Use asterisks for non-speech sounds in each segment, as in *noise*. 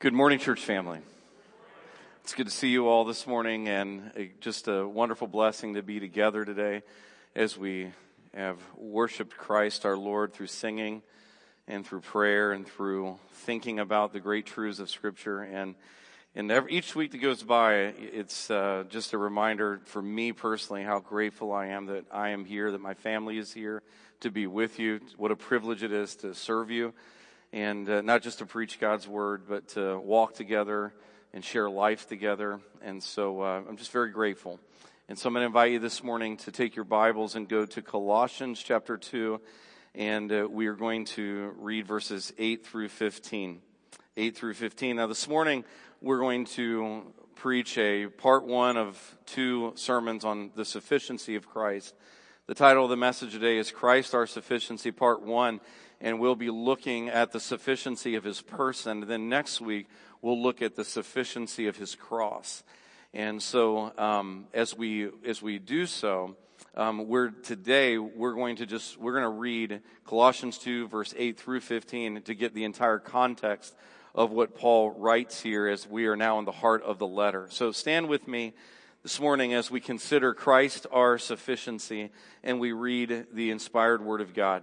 Good morning, church family. It's good to see you all this morning and just a wonderful blessing to be together today as we have worshiped Christ our Lord through singing and through prayer and through thinking about the great truths of scripture and and every, each week that goes by, it's uh, just a reminder for me personally how grateful I am that I am here, that my family is here to be with you. What a privilege it is to serve you and uh, not just to preach God's word, but to walk together and share life together. And so uh, I'm just very grateful. And so I'm going to invite you this morning to take your Bibles and go to Colossians chapter 2, and uh, we are going to read verses 8 through 15. 8 through 15. Now this morning we're going to preach a part one of two sermons on the sufficiency of Christ. The title of the message today is Christ Our Sufficiency, part one and we'll be looking at the sufficiency of his person. Then next week, we'll look at the sufficiency of his cross. And so, um, as we as we do so, um, we're today we're going to just we're going to read Colossians two verse eight through fifteen to get the entire context of what Paul writes here as we are now in the heart of the letter. So stand with me this morning as we consider Christ our sufficiency and we read the inspired word of God.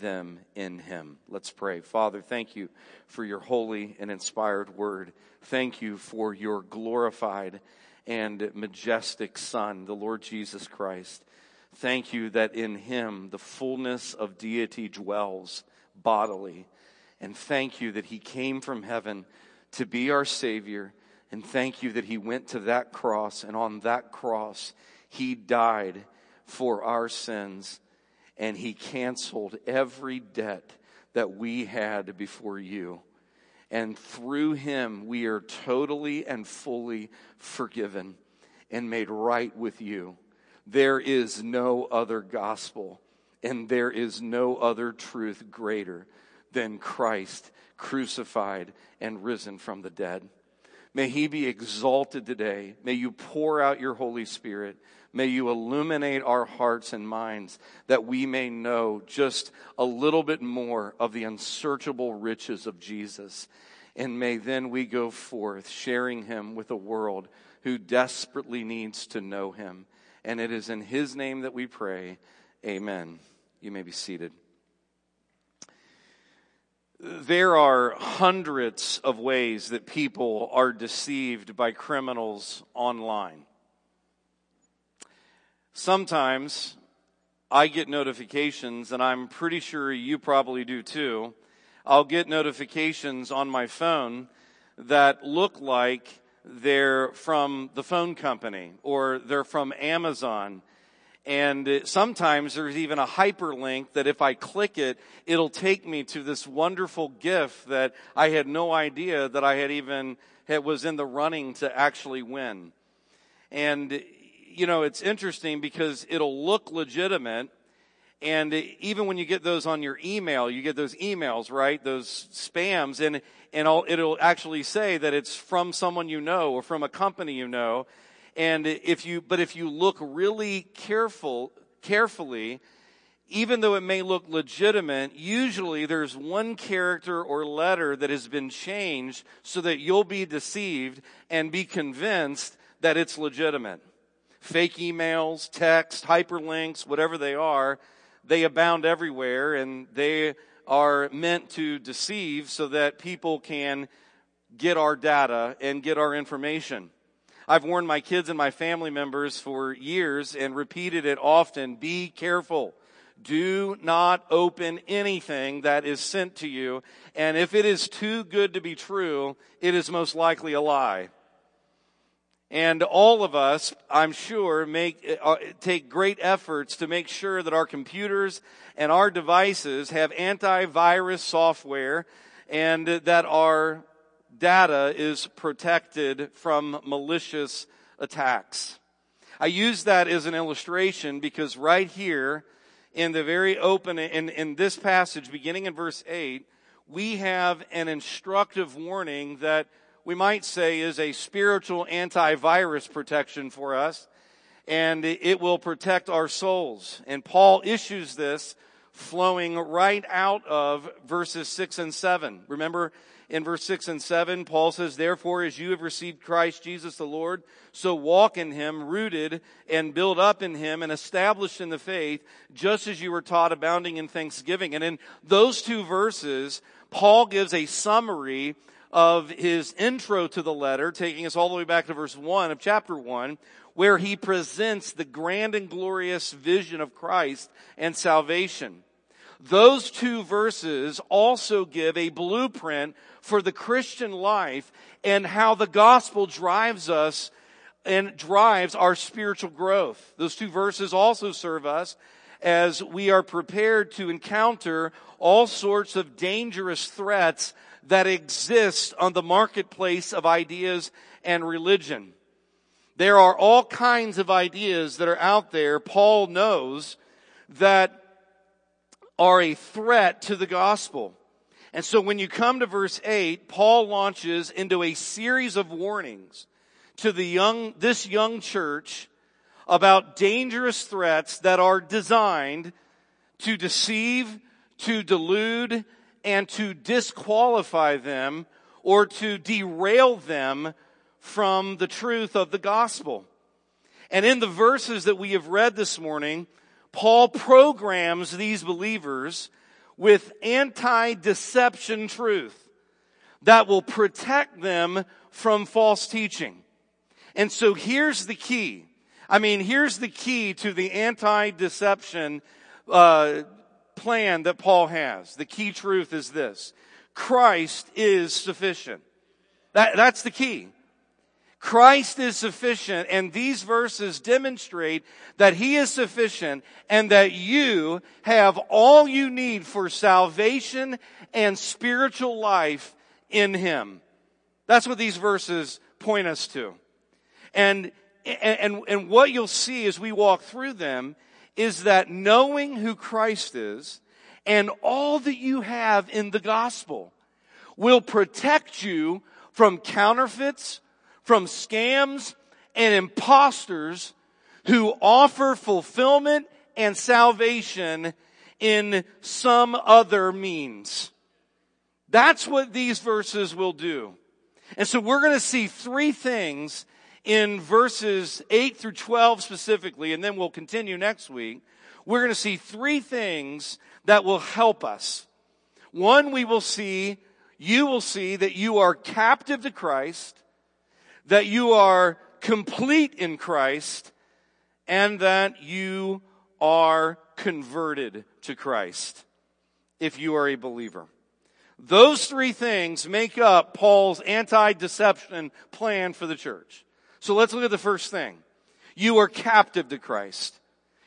them in him. Let's pray. Father, thank you for your holy and inspired word. Thank you for your glorified and majestic Son, the Lord Jesus Christ. Thank you that in him the fullness of deity dwells bodily. And thank you that he came from heaven to be our Savior. And thank you that he went to that cross, and on that cross, he died for our sins and he canceled every debt that we had before you. And through him, we are totally and fully forgiven and made right with you. There is no other gospel and there is no other truth greater than Christ crucified and risen from the dead. May he be exalted today. May you pour out your Holy Spirit. May you illuminate our hearts and minds that we may know just a little bit more of the unsearchable riches of Jesus. And may then we go forth sharing him with a world who desperately needs to know him. And it is in his name that we pray. Amen. You may be seated. There are hundreds of ways that people are deceived by criminals online. Sometimes I get notifications, and I'm pretty sure you probably do too. I'll get notifications on my phone that look like they're from the phone company or they're from Amazon and sometimes there's even a hyperlink that if I click it, it'll take me to this wonderful gift that I had no idea that I had even, had, was in the running to actually win. And, you know, it's interesting because it'll look legitimate. And even when you get those on your email, you get those emails, right? Those spams and, and it'll actually say that it's from someone you know or from a company you know. And if you, but if you look really careful, carefully, even though it may look legitimate, usually there's one character or letter that has been changed so that you'll be deceived and be convinced that it's legitimate. Fake emails, text, hyperlinks, whatever they are, they abound everywhere and they are meant to deceive so that people can get our data and get our information. I've warned my kids and my family members for years and repeated it often. Be careful. Do not open anything that is sent to you. And if it is too good to be true, it is most likely a lie. And all of us, I'm sure, make, uh, take great efforts to make sure that our computers and our devices have antivirus software and that our data is protected from malicious attacks. I use that as an illustration because right here in the very open, in, in this passage, beginning in verse 8, we have an instructive warning that we might say is a spiritual antivirus protection for us, and it will protect our souls. And Paul issues this flowing right out of verses 6 and 7. Remember in verse 6 and 7, Paul says, Therefore, as you have received Christ Jesus the Lord, so walk in him, rooted and built up in him and established in the faith, just as you were taught, abounding in thanksgiving. And in those two verses, Paul gives a summary of his intro to the letter, taking us all the way back to verse 1 of chapter 1, where he presents the grand and glorious vision of Christ and salvation. Those two verses also give a blueprint for the Christian life and how the gospel drives us and drives our spiritual growth. Those two verses also serve us as we are prepared to encounter all sorts of dangerous threats that exist on the marketplace of ideas and religion. There are all kinds of ideas that are out there, Paul knows, that are a threat to the gospel. And so when you come to verse 8, Paul launches into a series of warnings to the young, this young church about dangerous threats that are designed to deceive, to delude, and to disqualify them or to derail them from the truth of the gospel. And in the verses that we have read this morning, Paul programs these believers with anti-deception truth that will protect them from false teaching. And so here's the key. I mean, here's the key to the anti-deception uh, plan that Paul has. The key truth is this. Christ is sufficient. That, that's the key. Christ is sufficient and these verses demonstrate that He is sufficient and that you have all you need for salvation and spiritual life in Him. That's what these verses point us to. And, and, and what you'll see as we walk through them is that knowing who Christ is and all that you have in the gospel will protect you from counterfeits, from scams and imposters who offer fulfillment and salvation in some other means. That's what these verses will do. And so we're going to see three things in verses 8 through 12 specifically, and then we'll continue next week, we're going to see three things that will help us. One, we will see, you will see that you are captive to Christ, that you are complete in Christ, and that you are converted to Christ if you are a believer. Those three things make up Paul's anti-deception plan for the church. So let's look at the first thing. You are captive to Christ.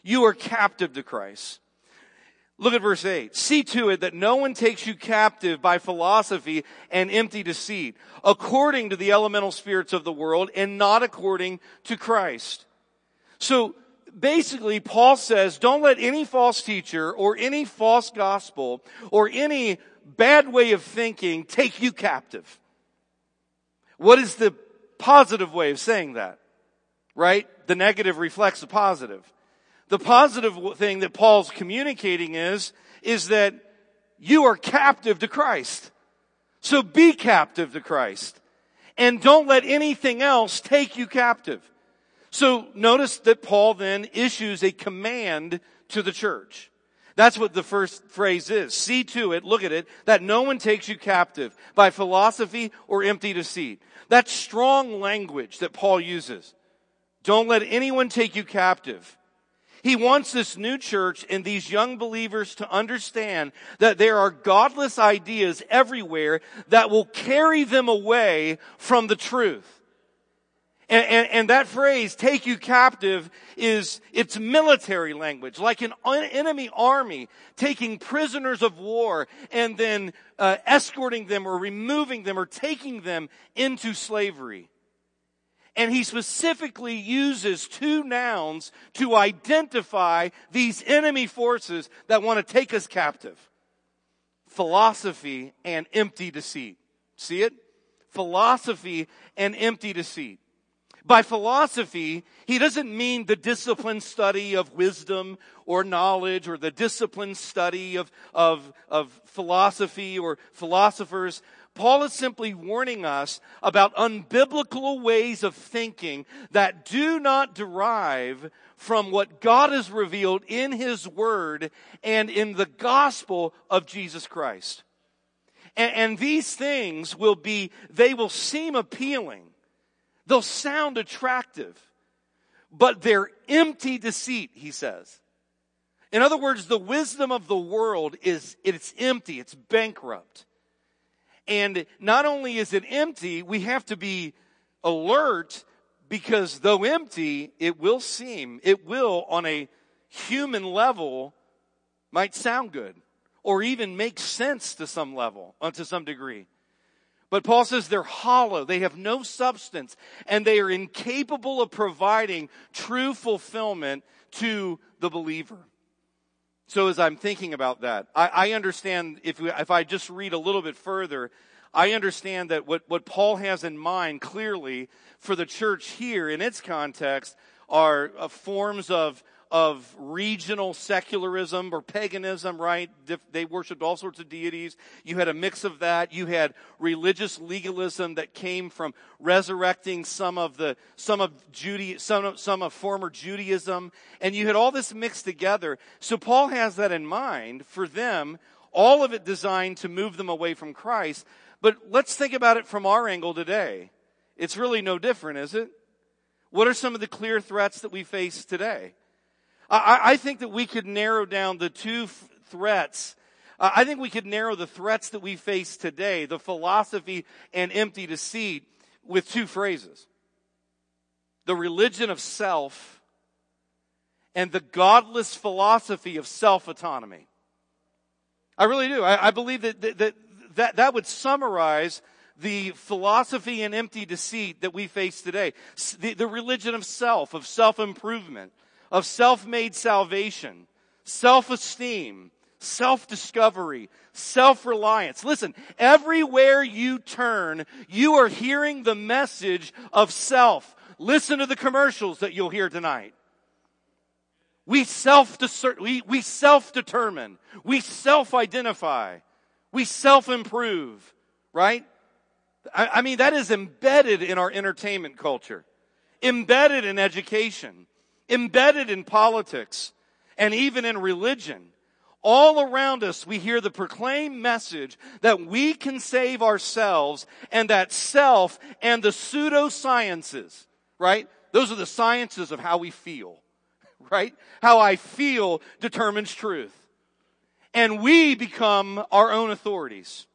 You are captive to Christ. Look at verse 8. See to it that no one takes you captive by philosophy and empty deceit, according to the elemental spirits of the world and not according to Christ. So basically, Paul says, don't let any false teacher or any false gospel or any bad way of thinking take you captive. What is the positive way of saying that, right? The negative reflects the positive. The positive thing that Paul's communicating is, is that you are captive to Christ. So be captive to Christ. And don't let anything else take you captive. So notice that Paul then issues a command to the church. That's what the first phrase is. See to it, look at it, that no one takes you captive by philosophy or empty deceit. That's strong language that Paul uses. Don't let anyone take you captive. He wants this new church and these young believers to understand that there are godless ideas everywhere that will carry them away from the truth. And, and, and, that phrase, take you captive, is, it's military language, like an enemy army taking prisoners of war and then uh, escorting them or removing them or taking them into slavery. And he specifically uses two nouns to identify these enemy forces that want to take us captive. Philosophy and empty deceit. See it? Philosophy and empty deceit. By philosophy, he doesn't mean the disciplined study of wisdom or knowledge or the disciplined study of, of, of philosophy or philosophers. Paul is simply warning us about unbiblical ways of thinking that do not derive from what God has revealed in His Word and in the gospel of Jesus Christ. And, and these things will be, they will seem appealing They'll sound attractive, but they're empty deceit, he says. In other words, the wisdom of the world is, it's empty, it's bankrupt. And not only is it empty, we have to be alert because though empty, it will seem, it will on a human level might sound good or even make sense to some level, uh, to some degree. But Paul says they're hollow. They have no substance and they are incapable of providing true fulfillment to the believer. So as I'm thinking about that, I, I understand if, we, if I just read a little bit further, I understand that what, what Paul has in mind clearly for the church here in its context are uh, forms of of regional secularism or paganism, right? They worshiped all sorts of deities. You had a mix of that. You had religious legalism that came from resurrecting some of the, some of Judaism, some of, some of former Judaism. And you had all this mixed together. So Paul has that in mind for them, all of it designed to move them away from Christ. But let's think about it from our angle today. It's really no different, is it? What are some of the clear threats that we face today? I, I think that we could narrow down the two f- threats. I think we could narrow the threats that we face today, the philosophy and empty deceit, with two phrases. The religion of self and the godless philosophy of self-autonomy. I really do. I, I believe that, that, that, that would summarize the philosophy and empty deceit that we face today. The, the religion of self, of self-improvement, of self-made salvation, self-esteem, self-discovery, self-reliance. Listen, everywhere you turn, you are hearing the message of self. Listen to the commercials that you'll hear tonight. We self we, we self-determine. We self-identify. We self-improve. Right? I, I mean, that is embedded in our entertainment culture. Embedded in education embedded in politics and even in religion. All around us, we hear the proclaimed message that we can save ourselves and that self and the pseudosciences, right? Those are the sciences of how we feel, *laughs* right? How I feel determines truth. And we become our own authorities.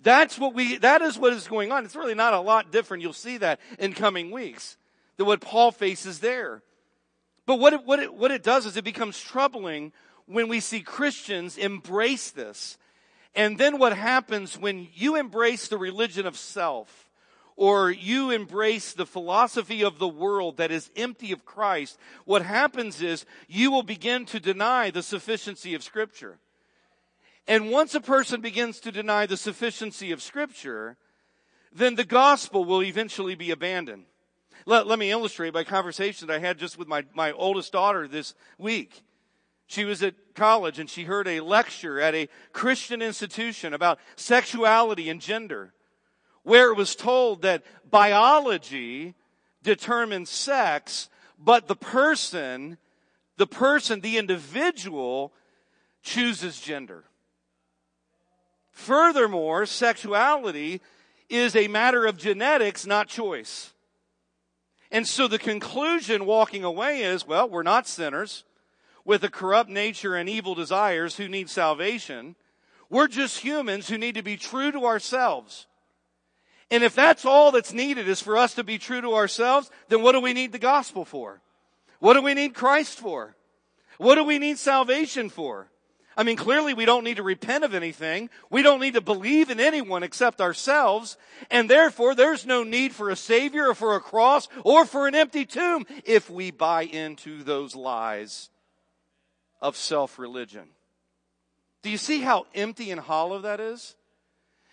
That's what we, that is what is going on. It's really not a lot different. You'll see that in coming weeks than what Paul faces there. But what it, what it, what it does is it becomes troubling when we see Christians embrace this. And then what happens when you embrace the religion of self or you embrace the philosophy of the world that is empty of Christ, what happens is you will begin to deny the sufficiency of scripture. And once a person begins to deny the sufficiency of scripture, then the gospel will eventually be abandoned. Let, let me illustrate by conversation that I had just with my, my oldest daughter this week. She was at college and she heard a lecture at a Christian institution about sexuality and gender, where it was told that biology determines sex, but the person, the person, the individual chooses gender. Furthermore, sexuality is a matter of genetics, not choice. And so the conclusion walking away is, well, we're not sinners with a corrupt nature and evil desires who need salvation. We're just humans who need to be true to ourselves. And if that's all that's needed is for us to be true to ourselves, then what do we need the gospel for? What do we need Christ for? What do we need salvation for? I mean, clearly we don't need to repent of anything. We don't need to believe in anyone except ourselves. And therefore, there's no need for a savior or for a cross or for an empty tomb if we buy into those lies of self-religion. Do you see how empty and hollow that is?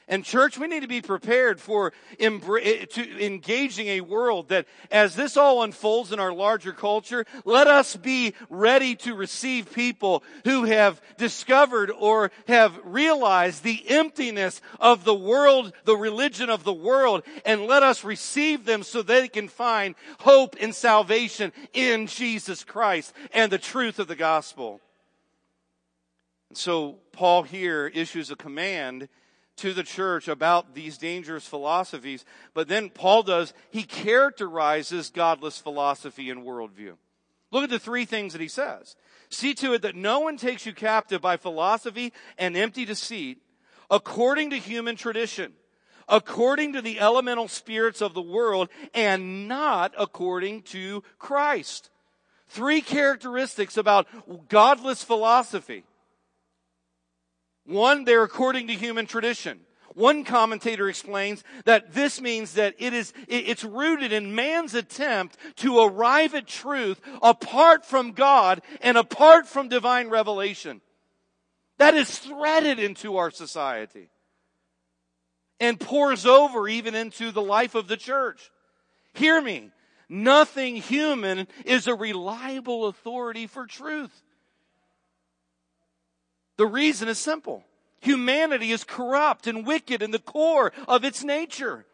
And church, we need to be prepared for eh, to engaging a world that as this all unfolds in our larger culture, let us be ready to receive people who have discovered or have realized the emptiness of the world, the religion of the world, and let us receive them so they can find hope and salvation in Jesus Christ and the truth of the gospel. And so Paul here issues a command to the church about these dangerous philosophies. But then Paul does, he characterizes godless philosophy and worldview. Look at the three things that he says. See to it that no one takes you captive by philosophy and empty deceit, according to human tradition, according to the elemental spirits of the world, and not according to Christ. Three characteristics about godless philosophy. One, they're according to human tradition. One commentator explains that this means that it is, it's rooted in man's attempt to arrive at truth apart from God and apart from divine revelation. That is threaded into our society and pours over even into the life of the church. Hear me. Nothing human is a reliable authority for truth. The reason is simple. Humanity is corrupt and wicked in the core of its nature.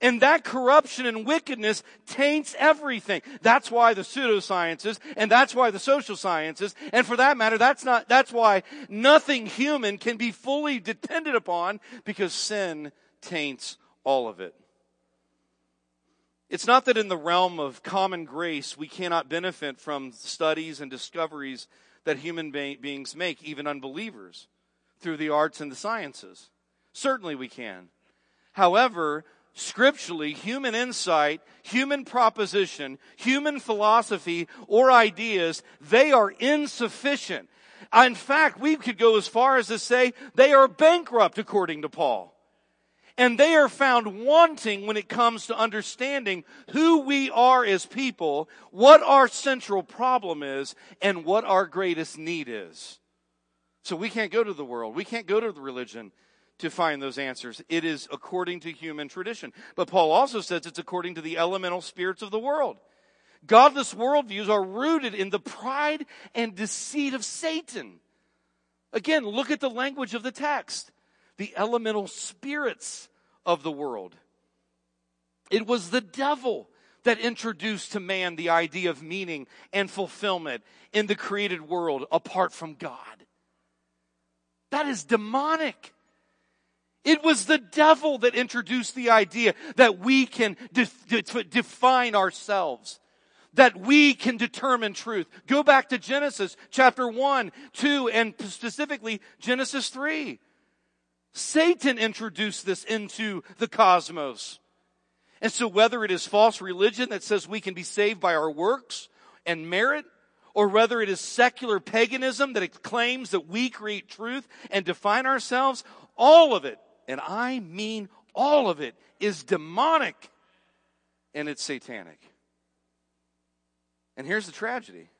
And that corruption and wickedness taints everything. That's why the pseudosciences, and that's why the social sciences, and for that matter, that's not, that's why nothing human can be fully depended upon because sin taints all of it. It's not that in the realm of common grace we cannot benefit from studies and discoveries that human be- beings make, even unbelievers, through the arts and the sciences. Certainly we can. However, scripturally, human insight, human proposition, human philosophy, or ideas, they are insufficient. In fact, we could go as far as to say they are bankrupt according to Paul. And they are found wanting when it comes to understanding who we are as people, what our central problem is, and what our greatest need is. So we can't go to the world. We can't go to the religion to find those answers. It is according to human tradition. But Paul also says it's according to the elemental spirits of the world. Godless worldviews are rooted in the pride and deceit of Satan. Again, look at the language of the text the elemental spirits of the world. It was the devil that introduced to man the idea of meaning and fulfillment in the created world apart from God. That is demonic. It was the devil that introduced the idea that we can define ourselves that we can determine truth. Go back to Genesis chapter 1, 2, and specifically Genesis 3. Satan introduced this into the cosmos. And so whether it is false religion that says we can be saved by our works and merit, or whether it is secular paganism that claims that we create truth and define ourselves, all of it, and I mean all of it, is demonic and it's satanic. And here's the tragedy.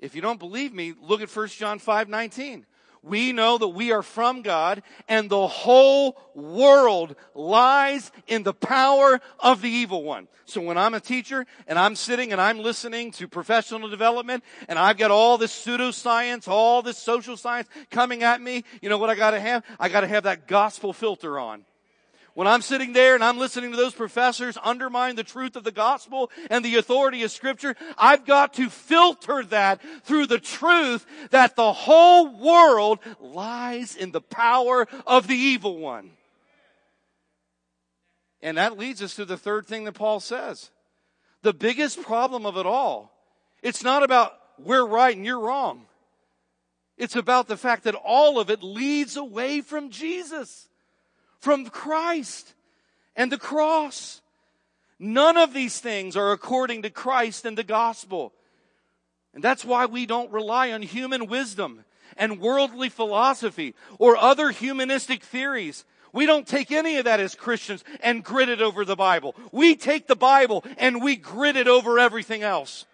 If you don't believe me, look at 1 John 5 19 We know that we are from God and the whole world lies in the power of the evil one. So when I'm a teacher and I'm sitting and I'm listening to professional development and I've got all this pseudoscience, all this social science coming at me, you know what I gotta have? I gotta have that gospel filter on. When I'm sitting there and I'm listening to those professors undermine the truth of the gospel and the authority of scripture, I've got to filter that through the truth that the whole world lies in the power of the evil one. And that leads us to the third thing that Paul says. The biggest problem of it all, it's not about we're right and you're wrong. It's about the fact that all of it leads away from Jesus from Christ and the cross. None of these things are according to Christ and the gospel. And that's why we don't rely on human wisdom and worldly philosophy or other humanistic theories. We don't take any of that as Christians and grit it over the Bible. We take the Bible and we grit it over everything else.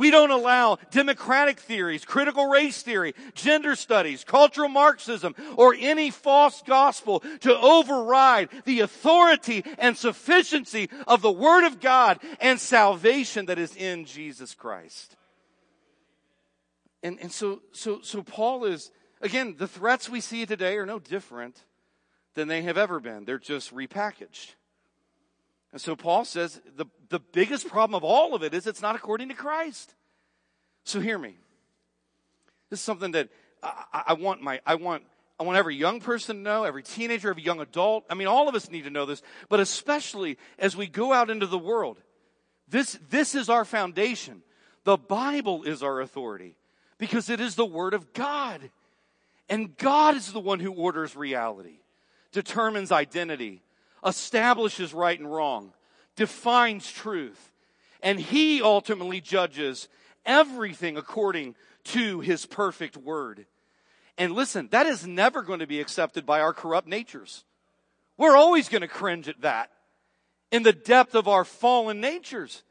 We don't allow democratic theories, critical race theory, gender studies, cultural Marxism, or any false gospel to override the authority and sufficiency of the Word of God and salvation that is in Jesus Christ. And, and so, so, so Paul is, again, the threats we see today are no different than they have ever been. They're just repackaged. And so Paul says the, the biggest problem of all of it is it's not according to Christ. So hear me. This is something that I, I, want my, I want, I want every young person to know, every teenager, every young adult. I mean, all of us need to know this, but especially as we go out into the world. This, this is our foundation. The Bible is our authority because it is the Word of God. And God is the one who orders reality, determines identity, establishes right and wrong, defines truth, and He ultimately judges everything according to His perfect Word. And listen, that is never going to be accepted by our corrupt natures. We're always going to cringe at that in the depth of our fallen natures.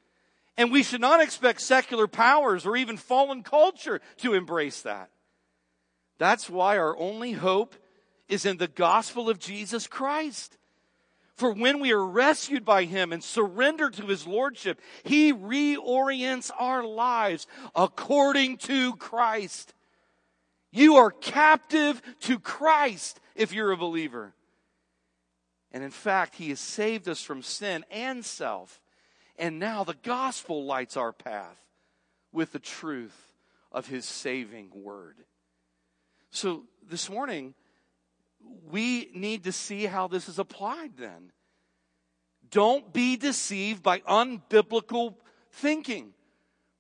And we should not expect secular powers or even fallen culture to embrace that. That's why our only hope is in the gospel of Jesus Christ. For when we are rescued by Him and surrendered to His Lordship, He reorients our lives according to Christ. You are captive to Christ if you're a believer. And in fact, He has saved us from sin and self. And now the gospel lights our path with the truth of His saving word. So this morning, we need to see how this is applied then. Don't be deceived by unbiblical thinking,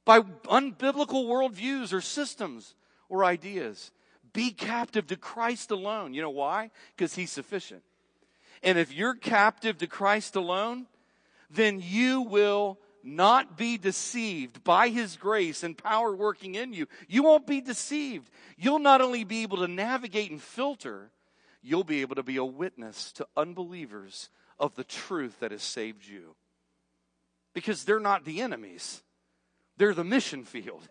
by unbiblical worldviews or systems or ideas. Be captive to Christ alone. You know why? Because He's sufficient. And if you're captive to Christ alone, then you will not be deceived by His grace and power working in you. You won't be deceived. You'll not only be able to navigate and filter, you'll be able to be a witness to unbelievers of the truth that has saved you. Because they're not the enemies. They're the mission field.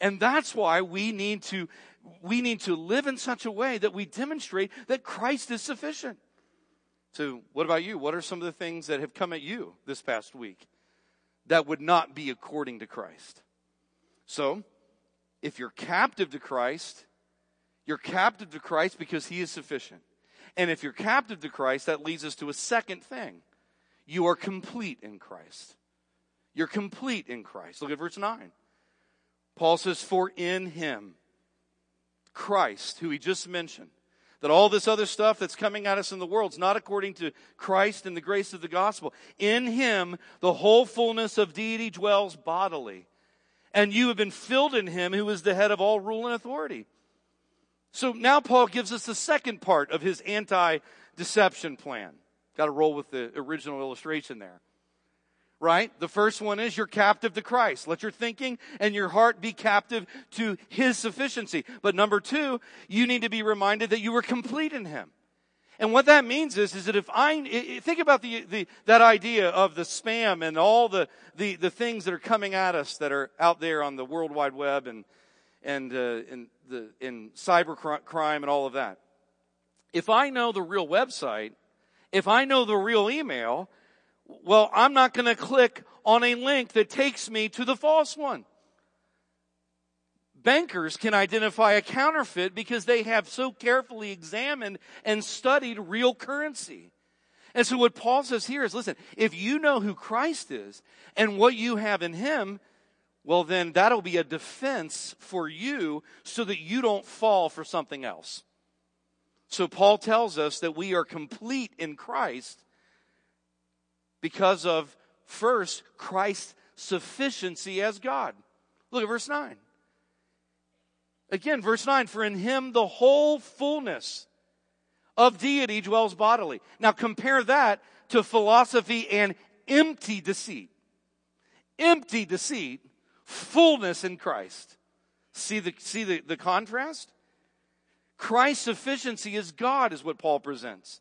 And that's why we need to, we need to live in such a way that we demonstrate that Christ is sufficient. So what about you? What are some of the things that have come at you this past week that would not be according to Christ? So, if you're captive to Christ, you're captive to Christ because He is sufficient. And if you're captive to Christ, that leads us to a second thing. You are complete in Christ. You're complete in Christ. Look at verse 9. Paul says, For in Him, Christ, who he just mentioned, that all this other stuff that's coming at us in the world is not according to Christ and the grace of the gospel. In Him, the whole fullness of deity dwells bodily. And you have been filled in Him who is the head of all rule and authority. So now Paul gives us the second part of his anti deception plan. Got to roll with the original illustration there. Right? The first one is you're captive to Christ. Let your thinking and your heart be captive to His sufficiency. But number two, you need to be reminded that you were complete in Him. And what that means is, is that if I, think about the, the, that idea of the spam and all the, the, the things that are coming at us that are out there on the World Wide Web and and uh, in the in cyber crime and all of that. If I know the real website, if I know the real email, well, I'm not going to click on a link that takes me to the false one. Bankers can identify a counterfeit because they have so carefully examined and studied real currency. And so what Paul says here is, listen, if you know who Christ is and what you have in Him, well then that'll be a defense for you so that you don't fall for something else. So Paul tells us that we are complete in Christ because of first Christ's sufficiency as God. Look at verse 9. Again, verse 9, for in him the whole fullness of deity dwells bodily. Now compare that to philosophy and empty deceit. Empty deceit fullness in Christ. See the, see the, the contrast? Christ's sufficiency is God, is what Paul presents.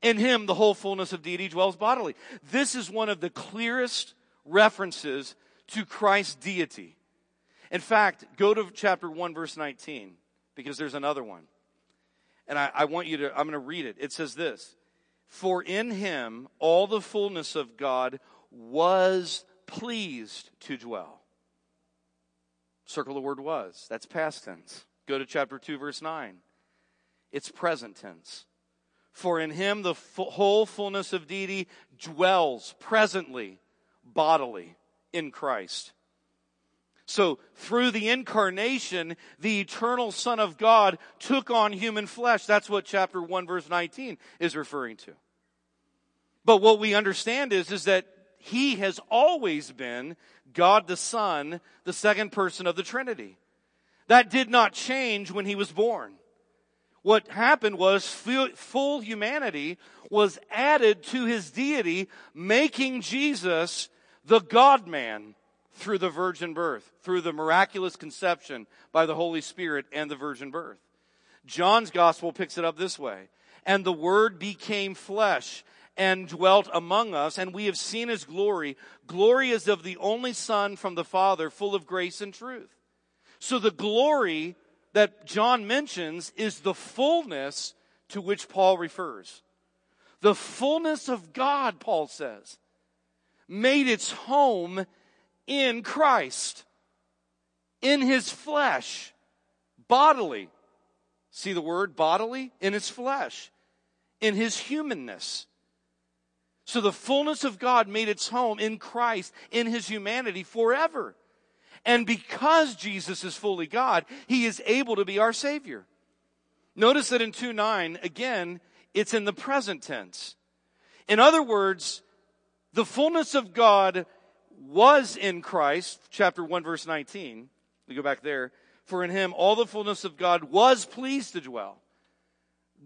In him, the whole fullness of deity dwells bodily. This is one of the clearest references to Christ's deity. In fact, go to chapter 1, verse 19, because there's another one. And I, I want you to, I'm going to read it. It says this For in him all the fullness of God was pleased to dwell. Circle the word was. That's past tense. Go to chapter 2, verse 9. It's present tense. For in him the whole fullness of deity dwells presently, bodily, in Christ. So through the incarnation, the eternal Son of God took on human flesh. That's what chapter 1 verse 19 is referring to. But what we understand is, is that he has always been God the Son, the second person of the Trinity. That did not change when he was born. What happened was full humanity was added to his deity, making Jesus the God man through the virgin birth, through the miraculous conception by the Holy Spirit and the virgin birth. John's gospel picks it up this way. And the word became flesh and dwelt among us, and we have seen his glory. Glory is of the only Son from the Father, full of grace and truth. So the glory that John mentions is the fullness to which Paul refers. The fullness of God, Paul says, made its home in Christ, in his flesh, bodily. See the word bodily? In his flesh, in his humanness. So the fullness of God made its home in Christ, in his humanity forever. And because Jesus is fully God, he is able to be our Savior. Notice that in 2 9, again, it's in the present tense. In other words, the fullness of God was in Christ, chapter 1, verse 19. We go back there. For in him all the fullness of God was pleased to dwell.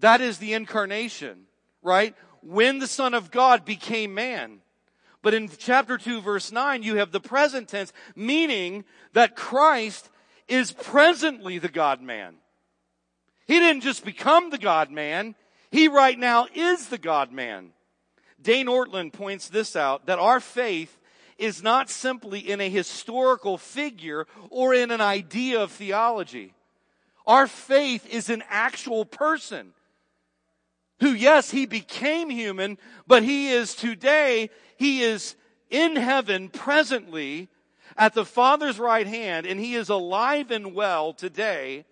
That is the incarnation, right? When the Son of God became man. But in chapter 2 verse 9, you have the present tense, meaning that Christ is presently the God man. He didn't just become the God man, he right now is the God man. Dane Ortlund points this out, that our faith is not simply in a historical figure or in an idea of theology. Our faith is an actual person who, yes, he became human, but he is today, he is in heaven presently at the Father's right hand, and he is alive and well today.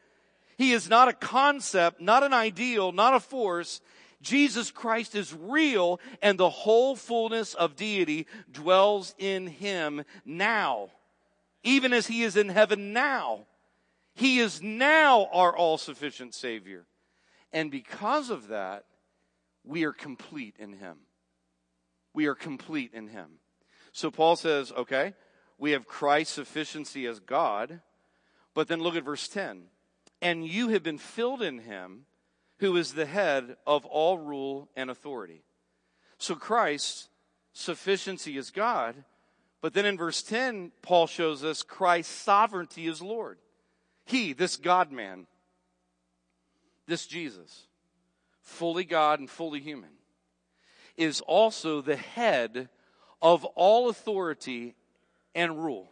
He is not a concept, not an ideal, not a force. Jesus Christ is real, and the whole fullness of deity dwells in him now, even as he is in heaven now. He is now our all sufficient Savior. And because of that, we are complete in him. We are complete in him. So Paul says, okay, we have Christ's sufficiency as God, but then look at verse 10. And you have been filled in him who is the head of all rule and authority. So Christ's sufficiency is God, but then in verse 10, Paul shows us Christ's sovereignty is Lord. He, this God man, this Jesus, fully God and fully human, is also the head of all authority and rule.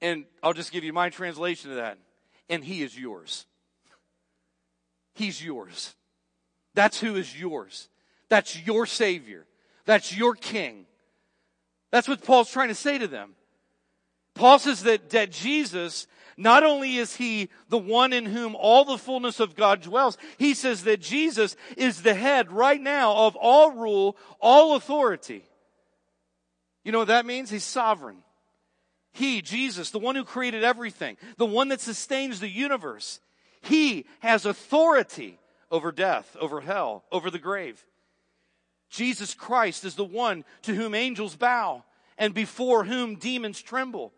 And I'll just give you my translation of that. and he is yours. He's yours. That's who is yours. That's your Savior. That's your King. That's what Paul's trying to say to them. Paul says that, that Jesus, not only is he the one in whom all the fullness of God dwells, he says that Jesus is the head right now of all rule, all authority. You know what that means? He's sovereign. He, Jesus, the one who created everything, the one that sustains the universe, he has authority over death, over hell, over the grave. Jesus Christ is the one to whom angels bow and before whom demons tremble.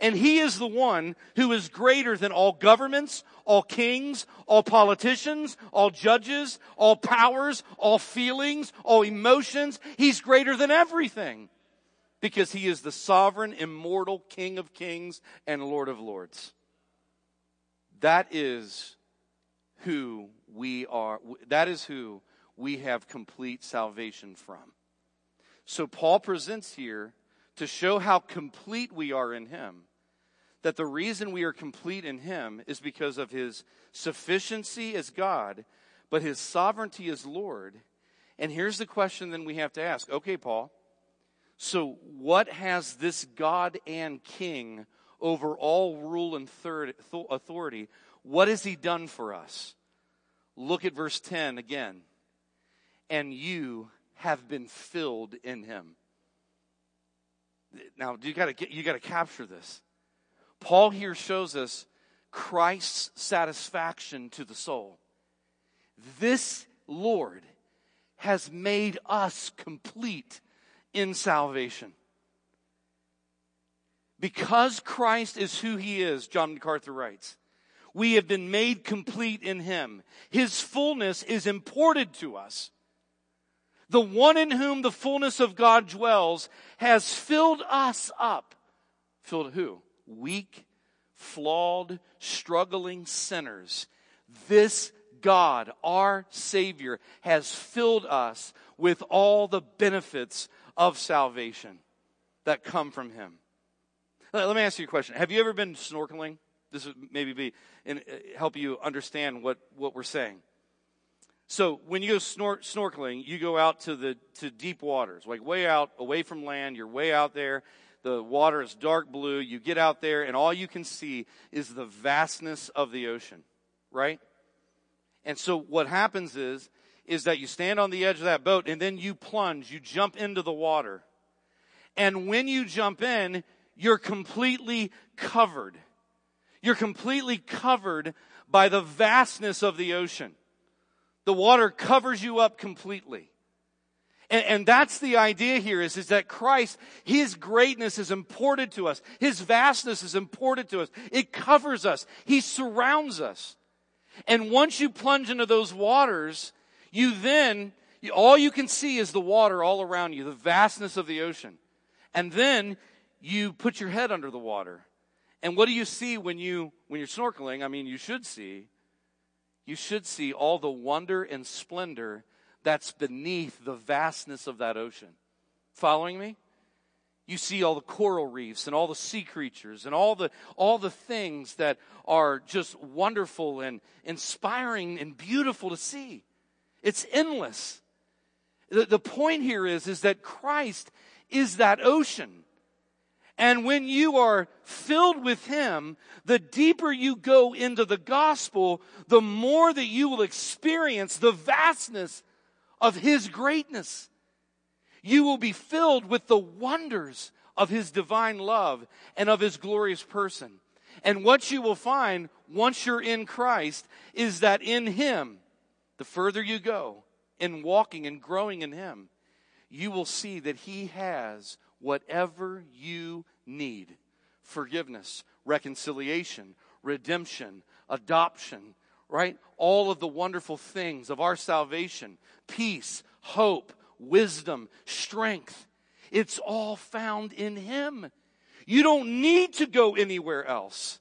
And he is the one who is greater than all governments, all kings, all politicians, all judges, all powers, all feelings, all emotions. He's greater than everything because he is the sovereign, immortal King of kings and Lord of lords. That is who we are. That is who we have complete salvation from. So Paul presents here to show how complete we are in him. That the reason we are complete in him is because of his sufficiency as God, but his sovereignty as Lord. And here's the question then we have to ask. Okay, Paul, so, what has this God and King over all rule and third authority, what has he done for us? Look at verse 10 again. And you have been filled in him. Now, you gotta, get you gotta capture this. Paul here shows us Christ's satisfaction to the soul. This Lord has made us complete in salvation. Because Christ is who he is, John MacArthur writes, we have been made complete in him. His fullness is imported to us. The one in whom the fullness of God dwells has filled us up. Filled who? Weak, flawed, struggling sinners. This God, our Savior, has filled us with all the benefits of salvation that come from him. Let me ask you a question. Have you ever been snorkeling? This would maybe be and uh, help you understand what, what we're saying. So when you go snor- snorkeling, you go out to the to deep waters, like way out away from land. You're way out there. The water is dark blue. You get out there, and all you can see is the vastness of the ocean, right? And so what happens is is that you stand on the edge of that boat and then you plunge, you jump into the water. And when you jump in, you're completely covered. You're completely covered by the vastness of the ocean. The water covers you up completely. And, and, that's the idea here is, is that Christ, His greatness is imported to us. His vastness is imported to us. It covers us. He surrounds us. And once you plunge into those waters, you then, all you can see is the water all around you, the vastness of the ocean. And then you put your head under the water. And what do you see when you, when you're snorkeling? I mean, you should see, you should see all the wonder and splendor that's beneath the vastness of that ocean. Following me? You see all the coral reefs and all the sea creatures and all the, all the things that are just wonderful and inspiring and beautiful to see. It's endless. The, the point here is, is that Christ is that ocean. And when you are filled with Him, the deeper you go into the gospel, the more that you will experience the vastness of His greatness. You will be filled with the wonders of His divine love and of His glorious person. And what you will find once you're in Christ is that in Him, the further you go in walking and growing in Him, you will see that He has whatever you need forgiveness, reconciliation, redemption, adoption, right? All of the wonderful things of our salvation, peace, hope, wisdom, strength. It's all found in Him. You don't need to go anywhere else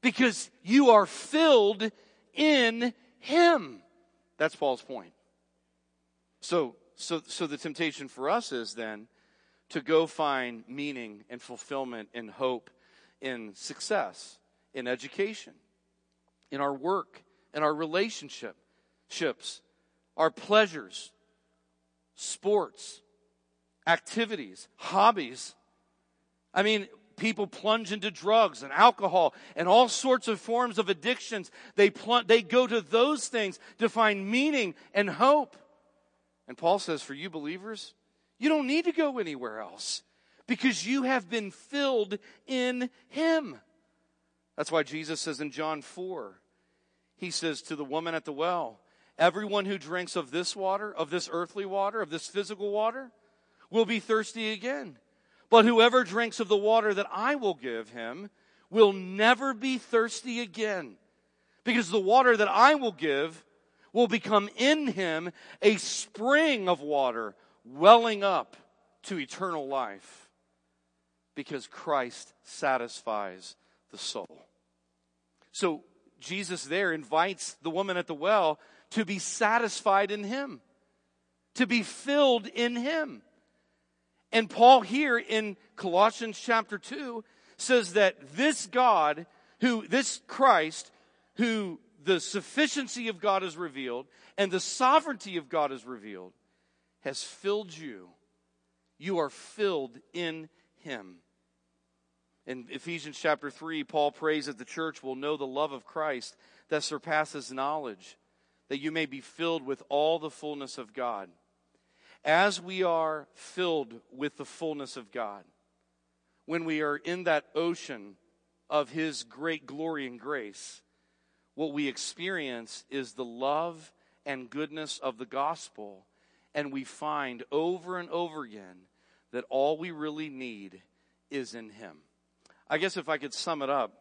because you are filled in Him. That's Paul's point. So, so, so the temptation for us is then to go find meaning and fulfillment and hope in success, in education, in our work, in our relationships, our pleasures, sports, activities, hobbies. I mean, people plunge into drugs and alcohol and all sorts of forms of addictions. They, they go to those things to find meaning and hope. And Paul says, for you believers, you don't need to go anywhere else because you have been filled in Him. That's why Jesus says in John 4, He says to the woman at the well, Everyone who drinks of this water, of this earthly water, of this physical water, will be thirsty again. But whoever drinks of the water that I will give him will never be thirsty again. Because the water that I will give will become in him a spring of water welling up to eternal life. Because Christ satisfies the soul. So Jesus there invites the woman at the well to be satisfied in him, to be filled in him. And Paul here in Colossians chapter 2 says that this God, who, this Christ, who the sufficiency of God is revealed and the sovereignty of God is revealed, has filled you. You are filled in Him. In Ephesians chapter 3, Paul prays that the church will know the love of Christ that surpasses knowledge, that you may be filled with all the fullness of God as we are filled with the fullness of God, when we are in that ocean of His great glory and grace, what we experience is the love and goodness of the gospel. And we find over and over again that all we really need is in Him. I guess if I could sum it up,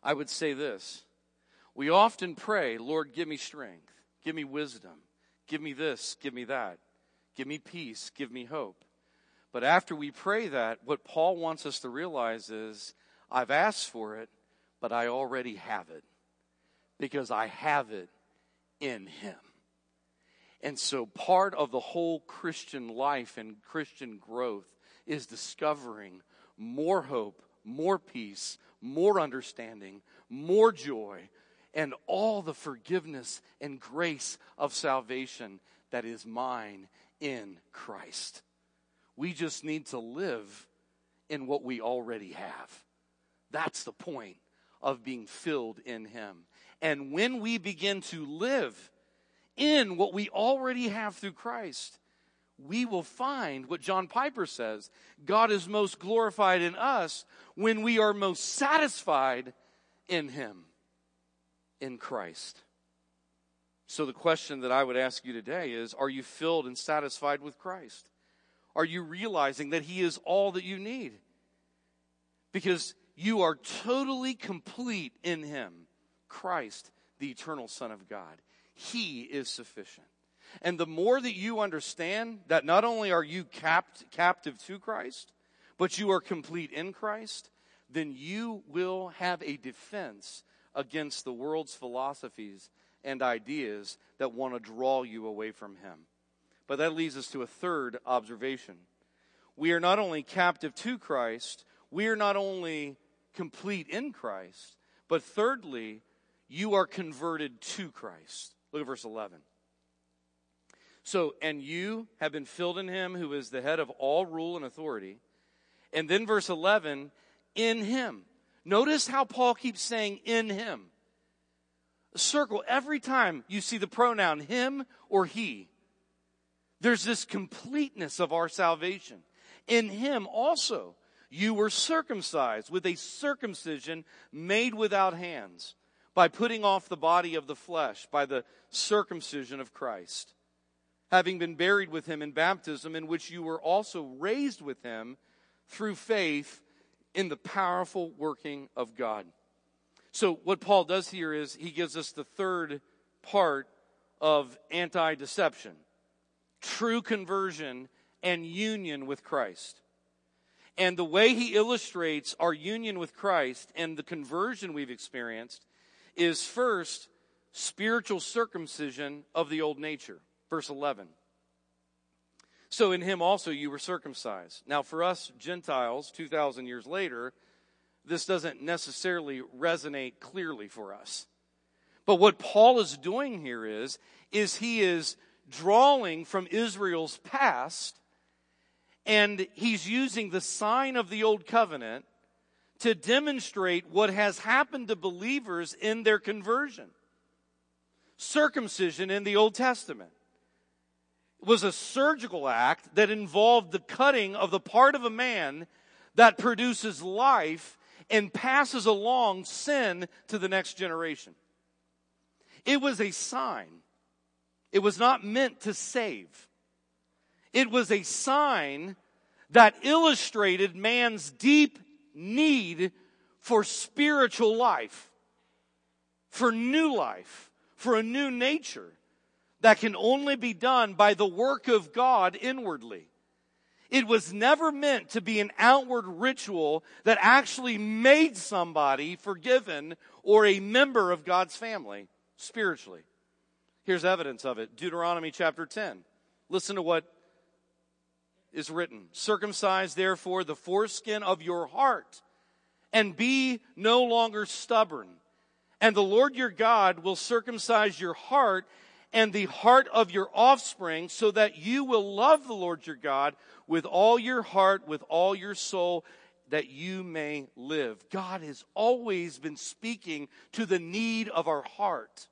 I would say this. We often pray, Lord, give me strength, give me wisdom, Give me this, give me that. Give me peace, give me hope. But after we pray that, what Paul wants us to realize is I've asked for it, but I already have it because I have it in Him. And so part of the whole Christian life and Christian growth is discovering more hope, more peace, more understanding, more joy, and all the forgiveness and grace of salvation that is mine in Christ. We just need to live in what we already have. That's the point of being filled in Him. And when we begin to live in what we already have through Christ, we will find what John Piper says God is most glorified in us when we are most satisfied in Him in Christ. So, the question that I would ask you today is Are you filled and satisfied with Christ? Are you realizing that He is all that you need? Because you are totally complete in Him, Christ, the eternal Son of God. He is sufficient. And the more that you understand that not only are you capt, captive to Christ, but you are complete in Christ, then you will have a defense against the world's philosophies and ideas that want to draw you away from Him. But that leads us to a third observation. We are not only captive to Christ, we are not only complete in Christ, but thirdly, you are converted to Christ. Look at verse 11. So, and you have been filled in him who is the head of all rule and authority. And then verse 11, in him. Notice how Paul keeps saying in him. Circle every time you see the pronoun him or he. There's this completeness of our salvation. In him also, you were circumcised with a circumcision made without hands by putting off the body of the flesh by the circumcision of Christ. Having been buried with him in baptism, in which you were also raised with him through faith in the powerful working of God. So, what Paul does here is he gives us the third part of anti deception true conversion and union with Christ. And the way he illustrates our union with Christ and the conversion we've experienced is first spiritual circumcision of the old nature. Verse 11. So in him also you were circumcised. Now for us Gentiles, 2,000 years later, this doesn't necessarily resonate clearly for us. But what Paul is doing here is, is he is drawing from Israel's past and he's using the sign of the old covenant to demonstrate what has happened to believers in their conversion. Circumcision in the Old Testament was a surgical act that involved the cutting of the part of a man that produces life and passes along sin to the next generation. It was a sign. It was not meant to save. It was a sign that illustrated man's deep need for spiritual life, for new life, for a new nature that can only be done by the work of God inwardly. It was never meant to be an outward ritual that actually made somebody forgiven or a member of God's family spiritually. Here's evidence of it Deuteronomy chapter 10. Listen to what is written Circumcise therefore the foreskin of your heart and be no longer stubborn. And the Lord your God will circumcise your heart and the heart of your offspring so that you will love the Lord your God with all your heart, with all your soul, that you may live. God has always been speaking to the need of our heart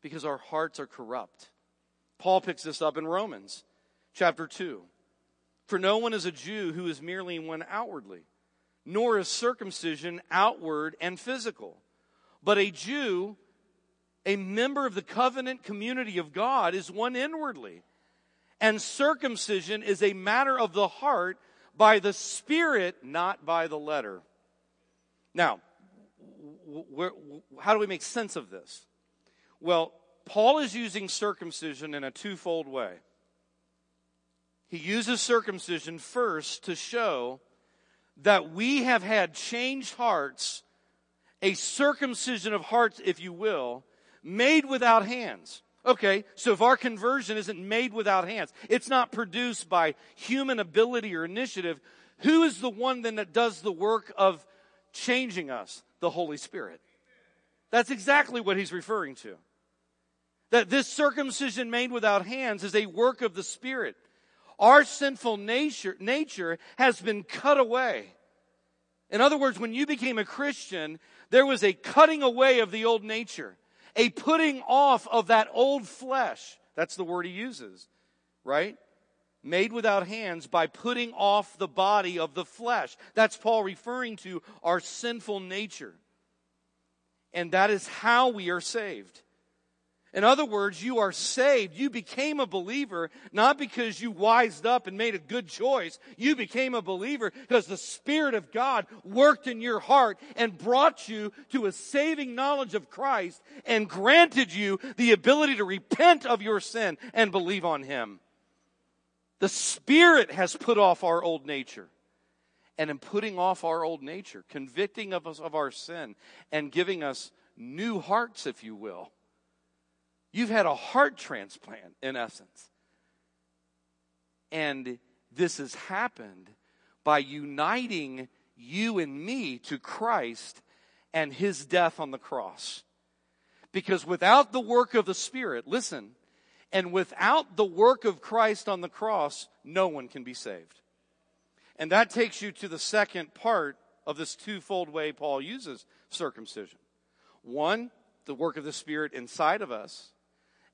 because our hearts are corrupt. Paul picks this up in Romans chapter 2. For no one is a Jew who is merely one outwardly, nor is circumcision outward and physical, but a Jew a member of the covenant community of God is one inwardly. And circumcision is a matter of the heart by the Spirit, not by the letter. Now, how do we make sense of this? Well, Paul is using circumcision in a twofold way. He uses circumcision first to show that we have had changed hearts, a circumcision of hearts, if you will, made without hands. Okay, so if our conversion isn't made without hands, it's not produced by human ability or initiative, who is the one then that does the work of changing us? The Holy Spirit. That's exactly what he's referring to. That this circumcision made without hands is a work of the Spirit. Our sinful nature, nature has been cut away. In other words, when you became a Christian, there was a cutting away of the old nature a putting off of that old flesh. That's the word he uses, right? Made without hands by putting off the body of the flesh. That's Paul referring to our sinful nature. And that is how we are saved. In other words, you are saved. You became a believer not because you wised up and made a good choice. You became a believer because the Spirit of God worked in your heart and brought you to a saving knowledge of Christ and granted you the ability to repent of your sin and believe on Him. The Spirit has put off our old nature. And in putting off our old nature, convicting of us of our sin and giving us new hearts, if you will You've had a heart transplant, in essence. And this has happened by uniting you and me to Christ and his death on the cross. Because without the work of the Spirit, listen, and without the work of Christ on the cross, no one can be saved. And that takes you to the second part of this twofold way Paul uses circumcision. One, the work of the Spirit inside of us,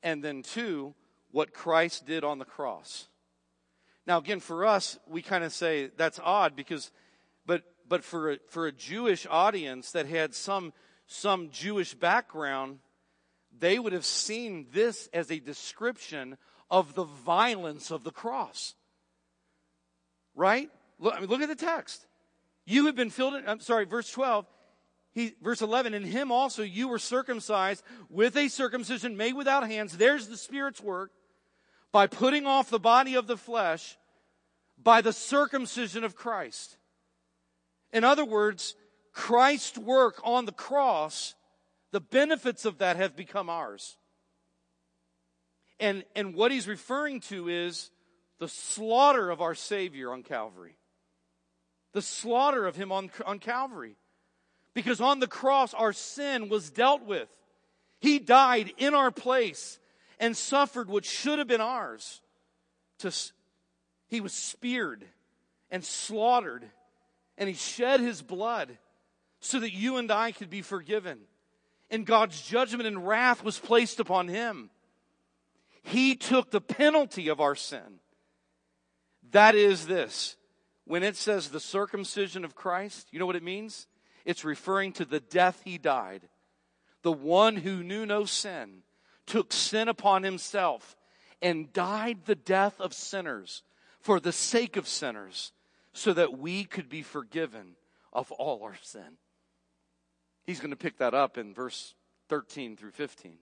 and then two, what Christ did on the cross. Now, again, for us, we kind of say that's odd because, but, but for a, for a Jewish audience that had some, some Jewish background, they would have seen this as a description of the violence of the cross. Right? Look, I mean, look at the text. You have been filled in, I'm sorry, verse 12 he, verse 11, in him also you were circumcised with a circumcision made without hands. There's the Spirit's work by putting off the body of the flesh by the circumcision of Christ. In other words, Christ's work on the cross, the benefits of that have become ours. And, and what he's referring to is the slaughter of our Savior on Calvary. the slaughter of him on, on Calvary. Because on the cross, our sin was dealt with. He died in our place and suffered what should have been ours. To, he was speared and slaughtered, and he shed his blood so that you and I could be forgiven. And God's judgment and wrath was placed upon him. He took the penalty of our sin. That is this. When it says the circumcision of Christ, you know what it means? It's referring to the death he died. The one who knew no sin took sin upon himself and died the death of sinners for the sake of sinners so that we could be forgiven of all our sin. He's going to pick that up in verse 13 through 15.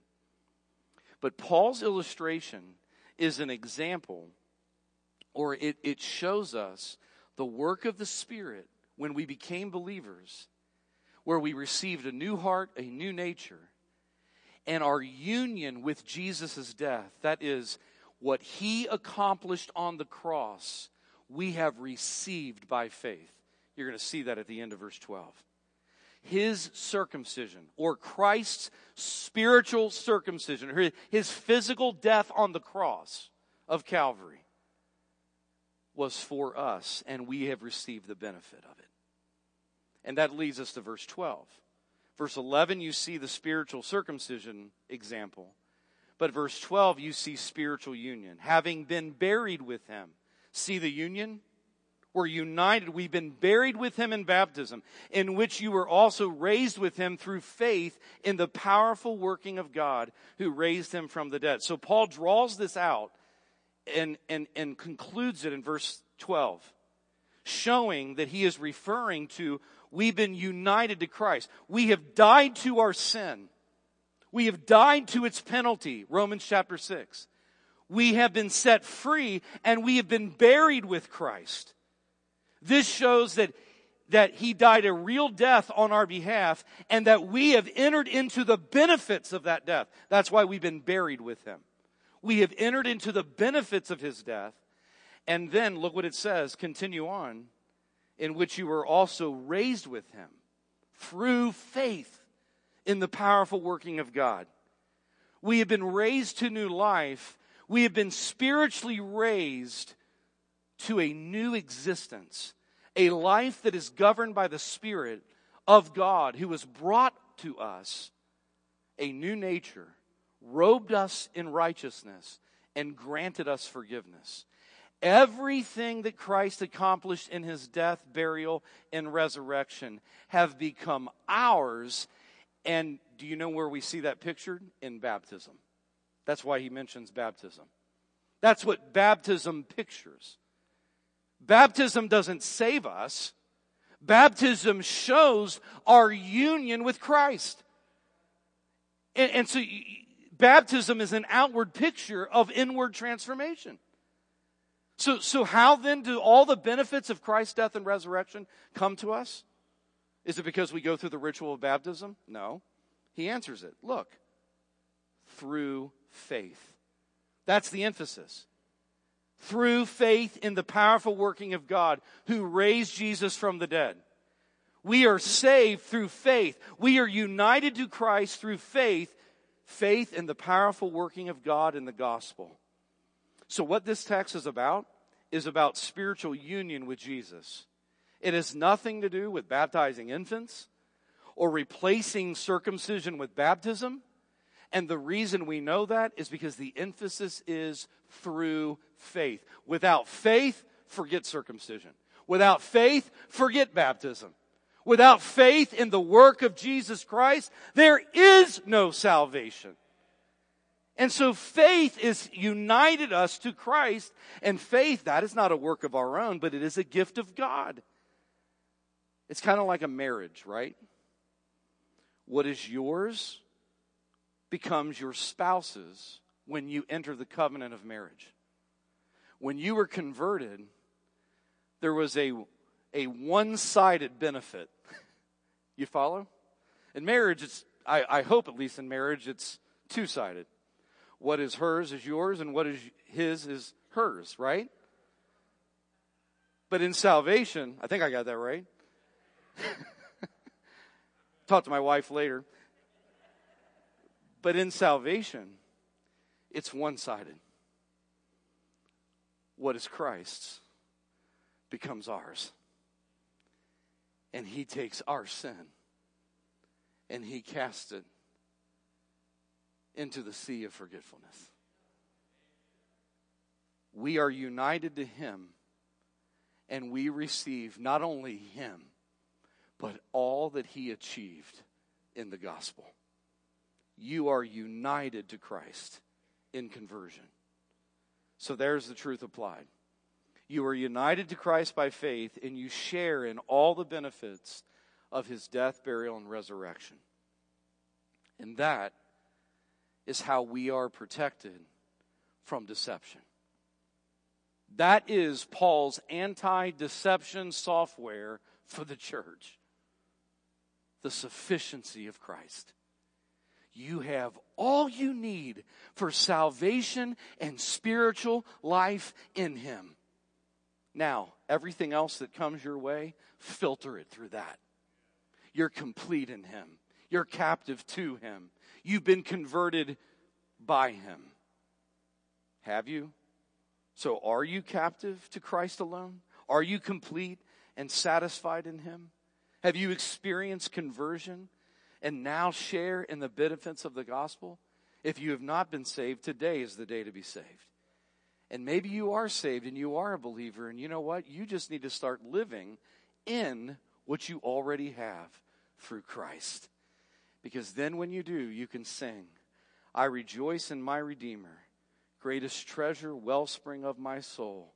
But Paul's illustration is an example, or it, it shows us the work of the Spirit when we became believers, where we received a new heart, a new nature, and our union with Jesus' death. That is, what he accomplished on the cross, we have received by faith. You're going to see that at the end of verse 12. His circumcision, or Christ's spiritual circumcision, or his physical death on the cross of Calvary, was for us, and we have received the benefit of it. And that leads us to verse 12. Verse 11, you see the spiritual circumcision example. But verse 12, you see spiritual union. Having been buried with him. See the union? We're united. We've been buried with him in baptism, in which you were also raised with him through faith in the powerful working of God who raised him from the dead. So Paul draws this out and, and, and concludes it in verse 12, showing that he is referring to we've been united to Christ. We have died to our sin. We have died to its penalty, Romans chapter 6. We have been set free and we have been buried with Christ. This shows that, that he died a real death on our behalf and that we have entered into the benefits of that death. That's why we've been buried with him. We have entered into the benefits of his death. And then look what it says, continue on, in which you were also raised with him through faith in the powerful working of God. We have been raised to new life. We have been spiritually raised to a new existence, a life that is governed by the Spirit of God who has brought to us a new nature, robed us in righteousness, and granted us forgiveness. Everything that Christ accomplished in his death, burial, and resurrection have become ours. And do you know where we see that pictured? In baptism. That's why he mentions baptism. That's what baptism pictures. Baptism doesn't save us. Baptism shows our union with Christ. And, and so baptism is an outward picture of inward transformation. So, so how then do all the benefits of Christ's death and resurrection come to us? Is it because we go through the ritual of baptism? No. He answers it. Look, through faith. That's the emphasis through faith in the powerful working of God who raised Jesus from the dead. We are saved through faith. We are united to Christ through faith, faith in the powerful working of God in the gospel. So, what this text is about is about spiritual union with Jesus. It has nothing to do with baptizing infants or replacing circumcision with baptism. And the reason we know that is because the emphasis is through faith. Without faith, forget circumcision. Without faith, forget baptism. Without faith in the work of Jesus Christ, there is no salvation. And so faith is united us to Christ, and faith, that is not a work of our own, but it is a gift of God. It's kind of like a marriage, right? What is yours becomes your spouse's when you enter the covenant of marriage. When you were converted, there was a, a one sided benefit. *laughs* you follow? In marriage, it's, I, I hope at least in marriage, it's two sided. What is hers is yours, and what is his is hers, right? But in salvation, I think I got that right. *laughs* Talk to my wife later. But in salvation, it's one sided. What is Christ's becomes ours. And he takes our sin and he casts it into the sea of forgetfulness. We are united to him and we receive not only him, but all that he achieved in the gospel. You are united to Christ in conversion. So there's the truth applied. You are united to Christ by faith, and you share in all the benefits of his death, burial, and resurrection. And that is how we are protected from deception. That is Paul's anti deception software for the church the sufficiency of Christ. You have all you need for salvation and spiritual life in Him. Now, everything else that comes your way, filter it through that. You're complete in Him. You're captive to Him. You've been converted by Him. Have you? So, are you captive to Christ alone? Are you complete and satisfied in Him? Have you experienced conversion and now share in the benefits of the gospel? If you have not been saved, today is the day to be saved. And maybe you are saved and you are a believer, and you know what? You just need to start living in what you already have through Christ. Because then when you do, you can sing, I rejoice in my Redeemer, greatest treasure, wellspring of my soul.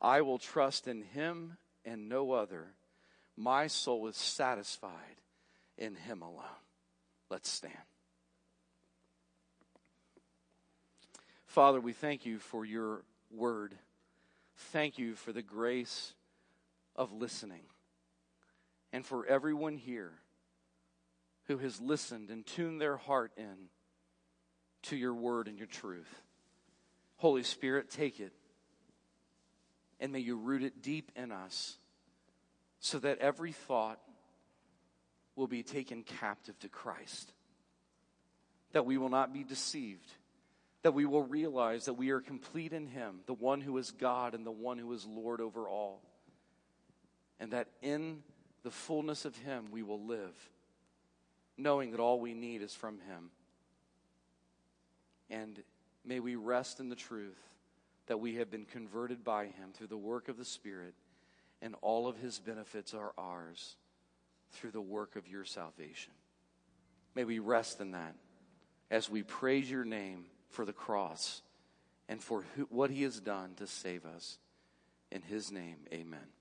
I will trust in him and no other. My soul is satisfied in him alone. Let's stand. Father, we thank you for your word. Thank you for the grace of listening. And for everyone here who has listened and tuned their heart in to your word and your truth. Holy Spirit, take it and may you root it deep in us so that every thought will be taken captive to Christ. That we will not be deceived. That we will realize that we are complete in Him, the one who is God and the one who is Lord over all. And that in the fullness of Him we will live, knowing that all we need is from Him. And may we rest in the truth that we have been converted by Him through the work of the Spirit and all of his benefits are ours through the work of your salvation. May we rest in that as we praise your name for the cross and for who, what he has done to save us. In his name, amen.